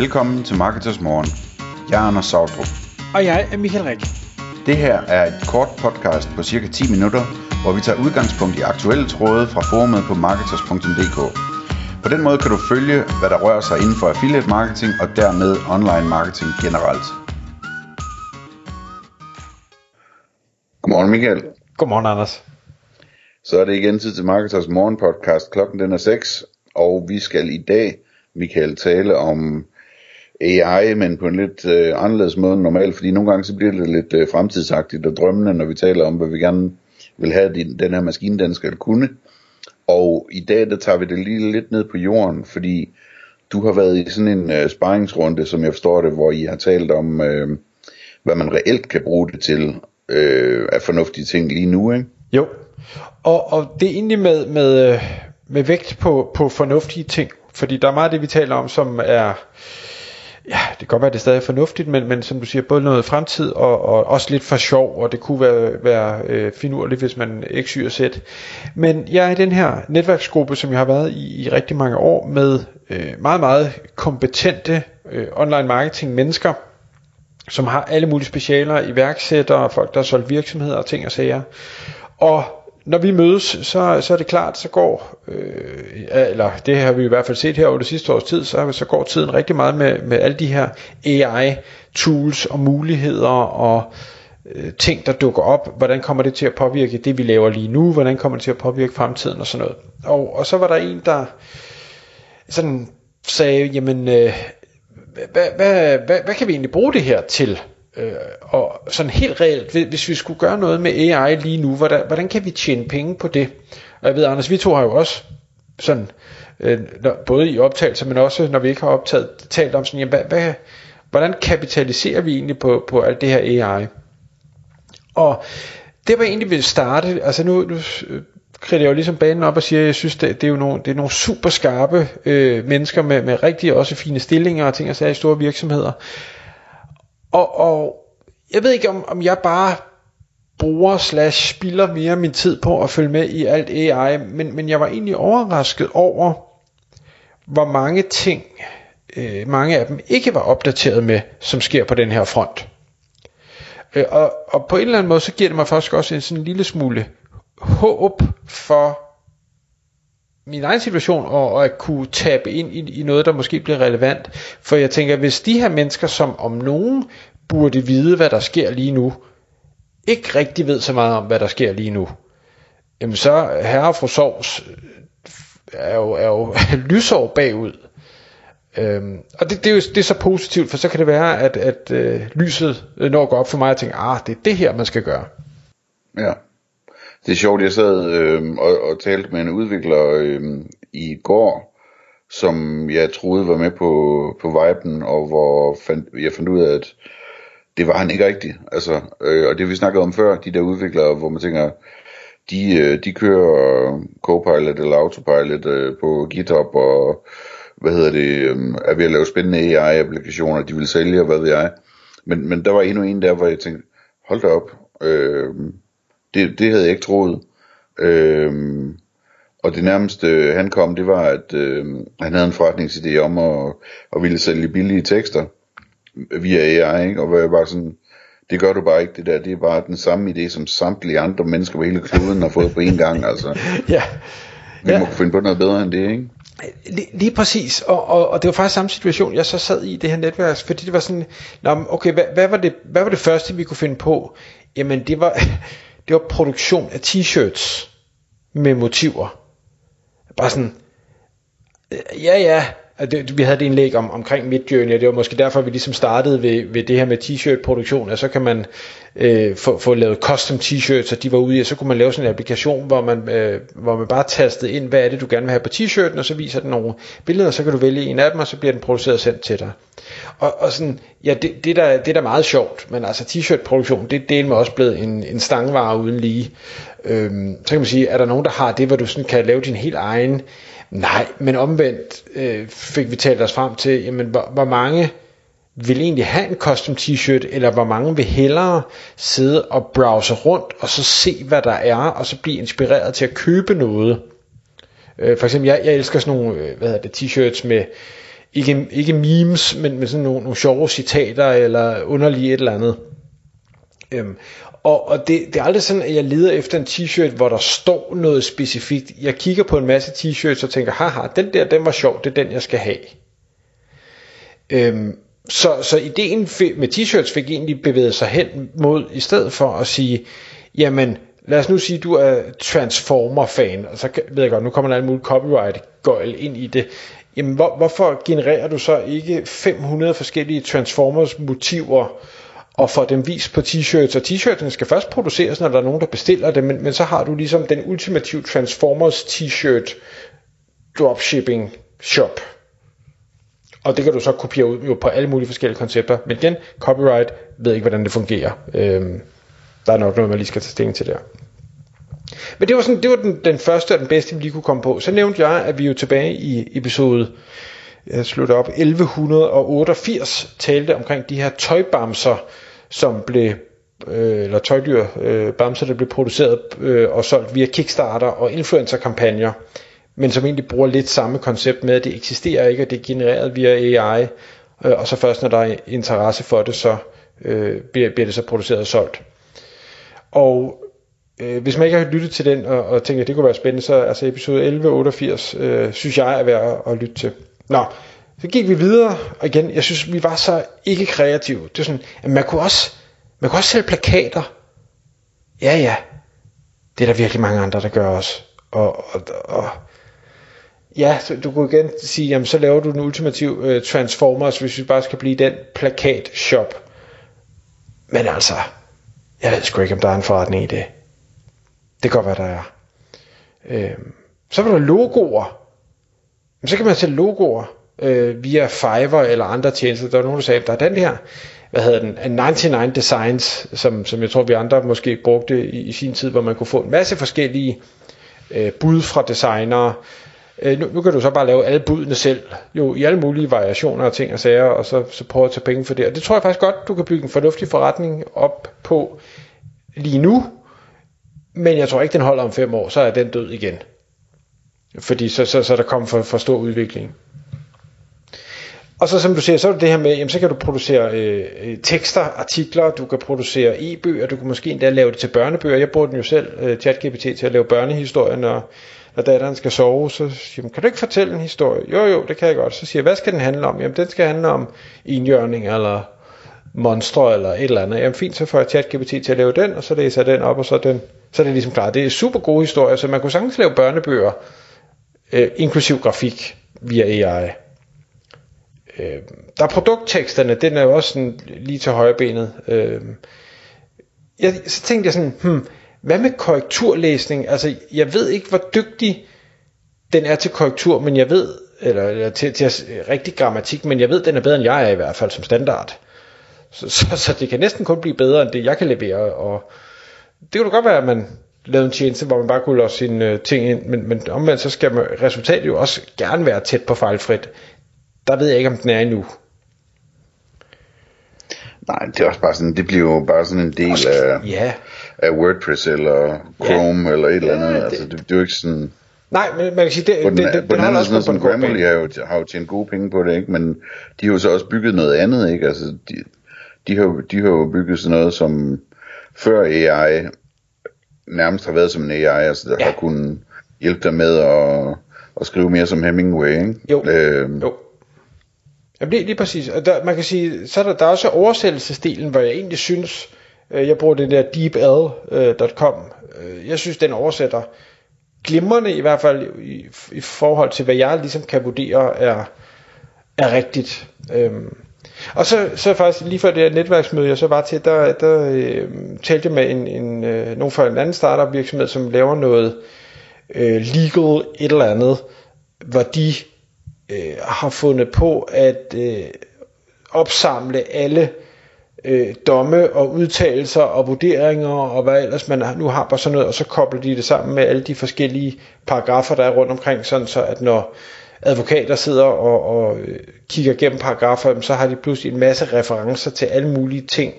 Velkommen til Marketers Morgen. Jeg er Anders Sautrup. Og jeg er Michael Rik. Det her er et kort podcast på cirka 10 minutter, hvor vi tager udgangspunkt i aktuelle tråde fra forumet på marketers.dk. På den måde kan du følge, hvad der rører sig inden for affiliate marketing og dermed online marketing generelt. Godmorgen Michael. Godmorgen Anders. Så er det igen tid til Marketers Morgen podcast. Klokken den er 6, og vi skal i dag, Michael, tale om AI, men på en lidt øh, anderledes måde end normalt, fordi nogle gange så bliver det lidt øh, fremtidsagtigt og drømmende, når vi taler om, hvad vi gerne vil have, at den her maskine, den skal kunne. Og i dag, der tager vi det lige lidt ned på jorden, fordi du har været i sådan en øh, sparringsrunde, som jeg forstår det, hvor I har talt om, øh, hvad man reelt kan bruge det til øh, af fornuftige ting lige nu, ikke? Jo, og, og det er egentlig med, med, øh, med vægt på, på fornuftige ting, fordi der er meget af det, vi taler om, som er, ja, det kan godt være, det er fornuftigt, men, men som du siger, både noget fremtid og, og også lidt for sjov, og det kunne være, være øh, finurligt, hvis man ikke syr sæt. Men jeg er i den her netværksgruppe, som jeg har været i i rigtig mange år, med øh, meget, meget kompetente øh, online marketing mennesker, som har alle mulige specialer, iværksættere, folk der har solgt virksomheder og ting og sager. Og når vi mødes, så, så er det klart, så går, øh, eller det har vi i hvert fald set her over det sidste års tid, så, så går tiden rigtig meget med, med alle de her AI-tools og muligheder og øh, ting, der dukker op. Hvordan kommer det til at påvirke det, vi laver lige nu? Hvordan kommer det til at påvirke fremtiden og sådan noget? Og, og så var der en, der sådan sagde, jamen, øh, hvad, hvad, hvad, hvad kan vi egentlig bruge det her til? Øh, og sådan helt reelt, hvis vi skulle gøre noget med AI lige nu, hvordan, hvordan kan vi tjene penge på det? Og jeg ved, Anders, vi to har jo også sådan, øh, både i optagelser, men også når vi ikke har optaget, talt om sådan, jamen, hvad, hvad, hvordan kapitaliserer vi egentlig på, på alt det her AI? Og det var egentlig vil starte, altså nu, nu øh, kridter jeg jo ligesom banen op og siger, at jeg synes, det, det er jo nogle, det er nogle super skarpe øh, mennesker med, med rigtig også fine stillinger og ting og sager i store virksomheder. Og, og jeg ved ikke, om, om jeg bare bruger slash spilder mere min tid på at følge med i alt AI, men, men jeg var egentlig overrasket over, hvor mange ting, øh, mange af dem ikke var opdateret med, som sker på den her front. Øh, og, og på en eller anden måde, så giver det mig faktisk også en sådan en lille smule håb for min egen situation og, og at kunne tabe ind i, i noget, der måske bliver relevant. For jeg tænker, hvis de her mennesker, som om nogen burde vide, hvad der sker lige nu, ikke rigtig ved så meget om, hvad der sker lige nu, jamen så herre og fru Sovs øh, er jo, er jo lysår bagud. Øhm, og det, det, er jo det er så positivt, for så kan det være, at, at øh, lyset øh, når går op for mig og tænker, ah, det er det her, man skal gøre. Ja. Det er sjovt, jeg sad øh, og, og talte med en udvikler øh, i går, som jeg troede var med på, på Viben, og hvor fandt, jeg fandt ud af, at det var han ikke rigtigt. Altså, øh, og det vi snakkede om før, de der udviklere, hvor man tænker, de, øh, de kører Copilot eller Autopilot øh, på GitHub, og hvad hedder det, øh, er ved at lave spændende AI-applikationer, de vil sælge, og hvad ved jeg. Men, men der var endnu en der, hvor jeg tænkte, hold da op, øh, det, det havde jeg ikke troet. Øhm, og det nærmeste han kom, det var, at øh, han havde en forretningsidé om at, at ville sælge billige tekster via AI, ikke? og hvor jeg bare sådan, det gør du bare ikke det der, det er bare den samme idé, som samtlige andre mennesker på hele kloden har fået på en gang, altså. ja. Vi ja. må finde på noget bedre end det, ikke? Lige, lige præcis, og, og, og det var faktisk samme situation, jeg så sad i det her netværk, fordi det var sådan, okay, hvad, hvad, var det, hvad var det første, vi kunne finde på? Jamen, det var, det var produktion af t-shirts med motiver. Bare sådan, ja ja, det, vi havde det indlæg om, omkring Midjourney, og det var måske derfor, vi ligesom startede ved, ved det her med t-shirt produktion, at så kan man øh, få, få lavet custom t-shirts, og de var ude i, og så kunne man lave sådan en applikation, hvor man, øh, hvor man bare tastede ind, hvad er det, du gerne vil have på t-shirten, og så viser den nogle billeder, og så kan du vælge en af dem, og så bliver den produceret og sendt til dig. Og, og sådan, ja, det, det, der, det er da meget sjovt, men altså t-shirt produktion, det, det er med også blevet en, en stangvare uden lige. Øhm, så kan man sige, er der nogen, der har det, hvor du sådan kan lave din helt egen Nej, men omvendt øh, fik vi talt os frem til, jamen, hvor, hvor mange vil egentlig have en custom t-shirt, eller hvor mange vil hellere sidde og browse rundt, og så se, hvad der er, og så blive inspireret til at købe noget. Øh, for eksempel, jeg, jeg elsker sådan nogle, øh, hvad hedder det, t-shirts med ikke, ikke memes, men med sådan nogle, nogle sjove citater, eller underlige et eller andet. Øhm, og, og det, det er aldrig sådan, at jeg leder efter en t-shirt, hvor der står noget specifikt. Jeg kigger på en masse t-shirts og tænker, haha, den der, den var sjov, det er den, jeg skal have. Øhm, så, så ideen med t-shirts fik egentlig bevæget sig hen mod, i stedet for at sige, jamen, lad os nu sige, at du er Transformer-fan, og så ved jeg godt, nu kommer der alt muligt copyright-gøjl ind i det. Jamen, hvor, hvorfor genererer du så ikke 500 forskellige Transformers-motiver, og får dem vist på t-shirts, og t-shirtene skal først produceres, når der er nogen, der bestiller dem, men, men så har du ligesom den ultimative Transformers t-shirt dropshipping shop. Og det kan du så kopiere ud jo på alle mulige forskellige koncepter. Men igen, copyright, ved ikke hvordan det fungerer. Øhm, der er nok noget, man lige skal tage stilling til der. Men det var, sådan, det var den, den første og den bedste, vi lige kunne komme på. Så nævnte jeg, at vi jo tilbage i episode jeg slutter op, 1188 talte omkring de her tøjbamser, som blev øh, eller tøjdyr, øh, bamser, der blev produceret øh, og solgt via Kickstarter og influencer-kampagner, men som egentlig bruger lidt samme koncept med, at det eksisterer ikke, og det er genereret via AI, øh, og så først når der er interesse for det, så øh, bliver, bliver det så produceret og solgt. Og øh, hvis man ikke har lyttet til den, og, og tænker, at det kunne være spændende, så altså episode 1188, øh, synes jeg er værd at lytte til. Nå, så gik vi videre, og igen, jeg synes, vi var så ikke kreative. Det er sådan, at man kunne også, man kunne også sælge plakater. Ja, ja, det er der virkelig mange andre, der gør også. Og, og, og ja, så du kunne igen sige, jamen så laver du den ultimative øh, Transformers, hvis vi bare skal blive den plakat shop. Men altså, jeg ved sgu ikke, om der er en forretning i det. Det kan godt være, der er. Øh, så var der logoer. Men så kan man sætte logoer øh, via Fiverr eller andre tjenester. Der var nogen, der sagde, at der er den her, hvad hedder den, 99 Designs, som, som jeg tror, vi andre måske brugte i, i sin tid, hvor man kunne få en masse forskellige øh, bud fra designere. Øh, nu, nu kan du så bare lave alle budene selv, jo i alle mulige variationer og ting og sager, og så, så prøve at tage penge for det. Og det tror jeg faktisk godt, du kan bygge en fornuftig forretning op på lige nu, men jeg tror ikke, den holder om fem år, så er den død igen. Fordi så, så, så der kommer for, for stor udvikling. Og så som du siger, så er det det her med, jamen, så kan du producere øh, øh, tekster, artikler, du kan producere e-bøger, du kan måske endda lave det til børnebøger. Jeg bruger den jo selv, øh, ChatGPT, til at lave børnehistorier, når, når datteren skal sove. Så siger kan du ikke fortælle en historie? Jo, jo, det kan jeg godt. Så siger jeg, hvad skal den handle om? Jamen, den skal handle om enhjørning, eller monstre, eller et eller andet. Jamen fint, så får jeg ChatGPT til at lave den, og så læser jeg den op, og så er, den, så er det ligesom klart. Det er super gode historier, så man kunne sagtens lave børnebøger, øh, inklusiv grafik, via AI. Øh, der er produktteksterne, den er jo også sådan lige til højre benet. Øh, jeg, så tænkte jeg sådan, hmm, hvad med korrekturlæsning? Altså, jeg ved ikke, hvor dygtig den er til korrektur, men jeg ved, eller, eller til, til rigtig grammatik, men jeg ved, den er bedre end jeg er i hvert fald som standard. Så, så, så det kan næsten kun blive bedre end det, jeg kan levere. Og det kunne godt være, at man lavede en tjeneste, hvor man bare kunne låse sine uh, ting ind, men, men omvendt så skal man, resultatet jo også gerne være tæt på fejlfrit der ved jeg ikke, om den er endnu. Nej, det er også bare sådan, det bliver jo bare sådan en del også, af, ja. af WordPress eller Chrome ja. eller et eller andet. Ja, det, altså, det, det er jo ikke sådan... Nej, men man kan sige, det, på den, det, det, på den, den anden side, som Grammarly har jo, har jo tjent gode penge på det, ikke? men de har jo så også bygget noget andet, ikke? Altså, de, de, har, de har jo bygget sådan noget, som før AI nærmest har været som en AI, altså der ja. har kunnet hjælpe dig med at, at skrive mere som Hemingway, ikke? Jo, øh, jo. Jamen lige, lige præcis. Og der, man kan sige, så er der, der er også oversættelsesdelen, hvor jeg egentlig synes, øh, jeg bruger den der deepl.com. Øh, jeg synes, den oversætter glimrende, i hvert fald i, i forhold til, hvad jeg ligesom kan vurdere er, er rigtigt. Øhm, og så, så faktisk lige før det her netværksmøde, jeg så var til, der, der øh, talte jeg med en, en, øh, nogen fra en anden startup virksomhed, som laver noget øh, legal et eller andet, hvor de øh, har fundet på at øh, opsamle alle øh, domme og udtalelser og vurderinger og hvad ellers man nu har på sådan noget, og så kobler de det sammen med alle de forskellige paragrafer, der er rundt omkring, sådan så at når advokater sidder og, og øh, kigger gennem paragrafer, så har de pludselig en masse referencer til alle mulige ting,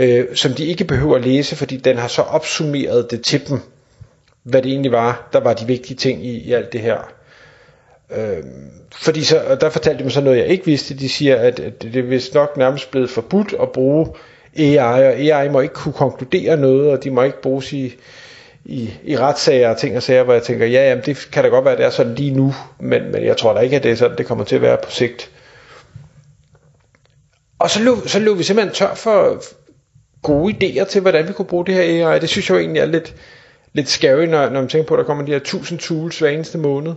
øh, som de ikke behøver at læse, fordi den har så opsummeret det til dem, hvad det egentlig var, der var de vigtige ting i, i alt det her. Øh, fordi så, og der fortalte de mig så noget, jeg ikke vidste. De siger, at, at det er vist nok nærmest blevet forbudt at bruge AI, og AI må ikke kunne konkludere noget, og de må ikke bruges i, i, i retssager og ting og sager, hvor jeg tænker, ja, jamen, det kan da godt være, at det er sådan lige nu, men, men jeg tror da ikke, at det er sådan, det kommer til at være på sigt. Og så løb, så løb vi simpelthen tør for gode idéer til, hvordan vi kunne bruge det her AI. Det synes jeg jo egentlig er lidt, lidt scary, når, når man tænker på, at der kommer de her 1000 tools hver eneste måned.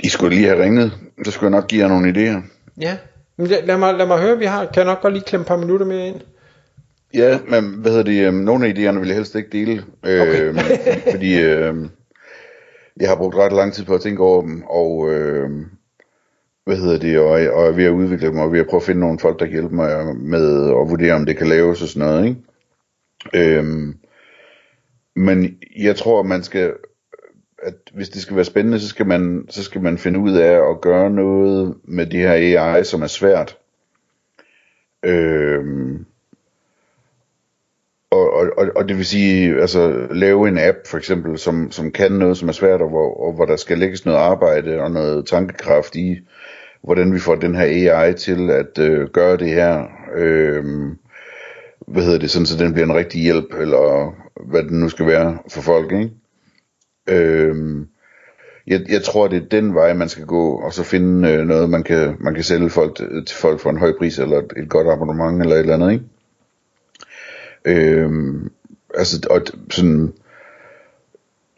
I skulle lige have ringet, så skulle jeg nok give jer nogle idéer. Ja, men lad, lad, mig, lad mig høre, vi har, kan jeg nok godt lige klemme et par minutter mere ind. Ja, men hvad hedder det, um, nogle af idéerne vil jeg helst ikke dele, okay. øh, fordi øh, jeg har brugt ret lang tid på at tænke over dem, og øh, hvad hedder det, og, og er ved at udvikle dem, og ved at prøve at finde nogle folk, der kan hjælpe mig med at vurdere, om det kan laves og sådan noget, ikke? Øh, men jeg tror, man skal, at hvis det skal være spændende, så skal man, så skal man finde ud af at gøre noget med de her AI, som er svært. Øh, og, og, og det vil sige, altså lave en app for eksempel, som, som kan noget, som er svært, og hvor, og hvor der skal lægges noget arbejde og noget tankekraft i, hvordan vi får den her AI til at øh, gøre det her, øh, hvad hedder det, sådan så den bliver en rigtig hjælp, eller hvad den nu skal være for folk, ikke? Øh, jeg, jeg tror, det er den vej, man skal gå, og så finde øh, noget, man kan, man kan sælge folk, øh, til folk for en høj pris, eller et, et godt abonnement, eller et eller andet, ikke? Øhm, altså, og sådan,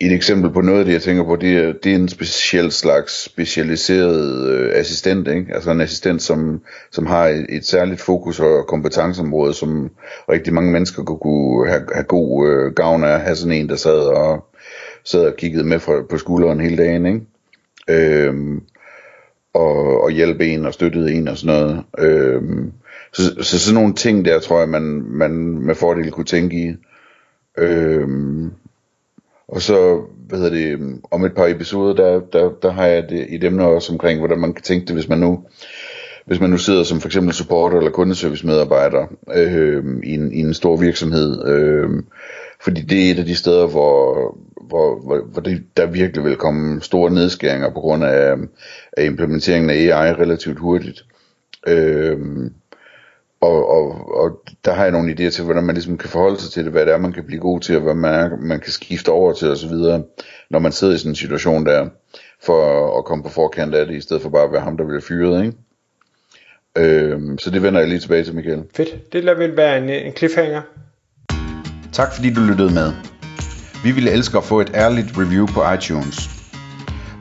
et eksempel på noget af det, jeg tænker på, det er, det er en speciel slags specialiseret øh, assistent, ikke? altså en assistent, som, som har et, et særligt fokus og kompetenceområde, som rigtig mange mennesker kunne, kunne have, have god øh, gavn af at have sådan en, der sad og, sad og kiggede med fra, på skulderen hele dagen, ikke? Øhm, og, og hjælpe en og støttede en og sådan noget. Øhm, så, så sådan nogle ting der, tror jeg, man, man med fordel kunne tænke i. Øhm, og så, hvad hedder det, om et par episoder, der, der, der har jeg det, i dem også omkring, hvordan man kan tænke det, hvis man nu, hvis man nu sidder som for eksempel supporter eller kundeservice medarbejder øh, i, en, i en stor virksomhed. Øh, fordi det er et af de steder, hvor, hvor, hvor, hvor det, der virkelig vil komme store nedskæringer på grund af, af implementeringen af AI relativt hurtigt. Øh, og, og, og der har jeg nogle idéer til, hvordan man ligesom kan forholde sig til det, hvad det er, man kan blive god til, og hvad man, er, man kan skifte over til osv., når man sidder i sådan en situation der, for at komme på forkant af det, i stedet for bare at være ham, der bliver fyret, ikke? Øhm, så det vender jeg lige tilbage til, Michael. Fedt. Det lader vel være en, en cliffhanger. Tak fordi du lyttede med. Vi ville elske at få et ærligt review på iTunes.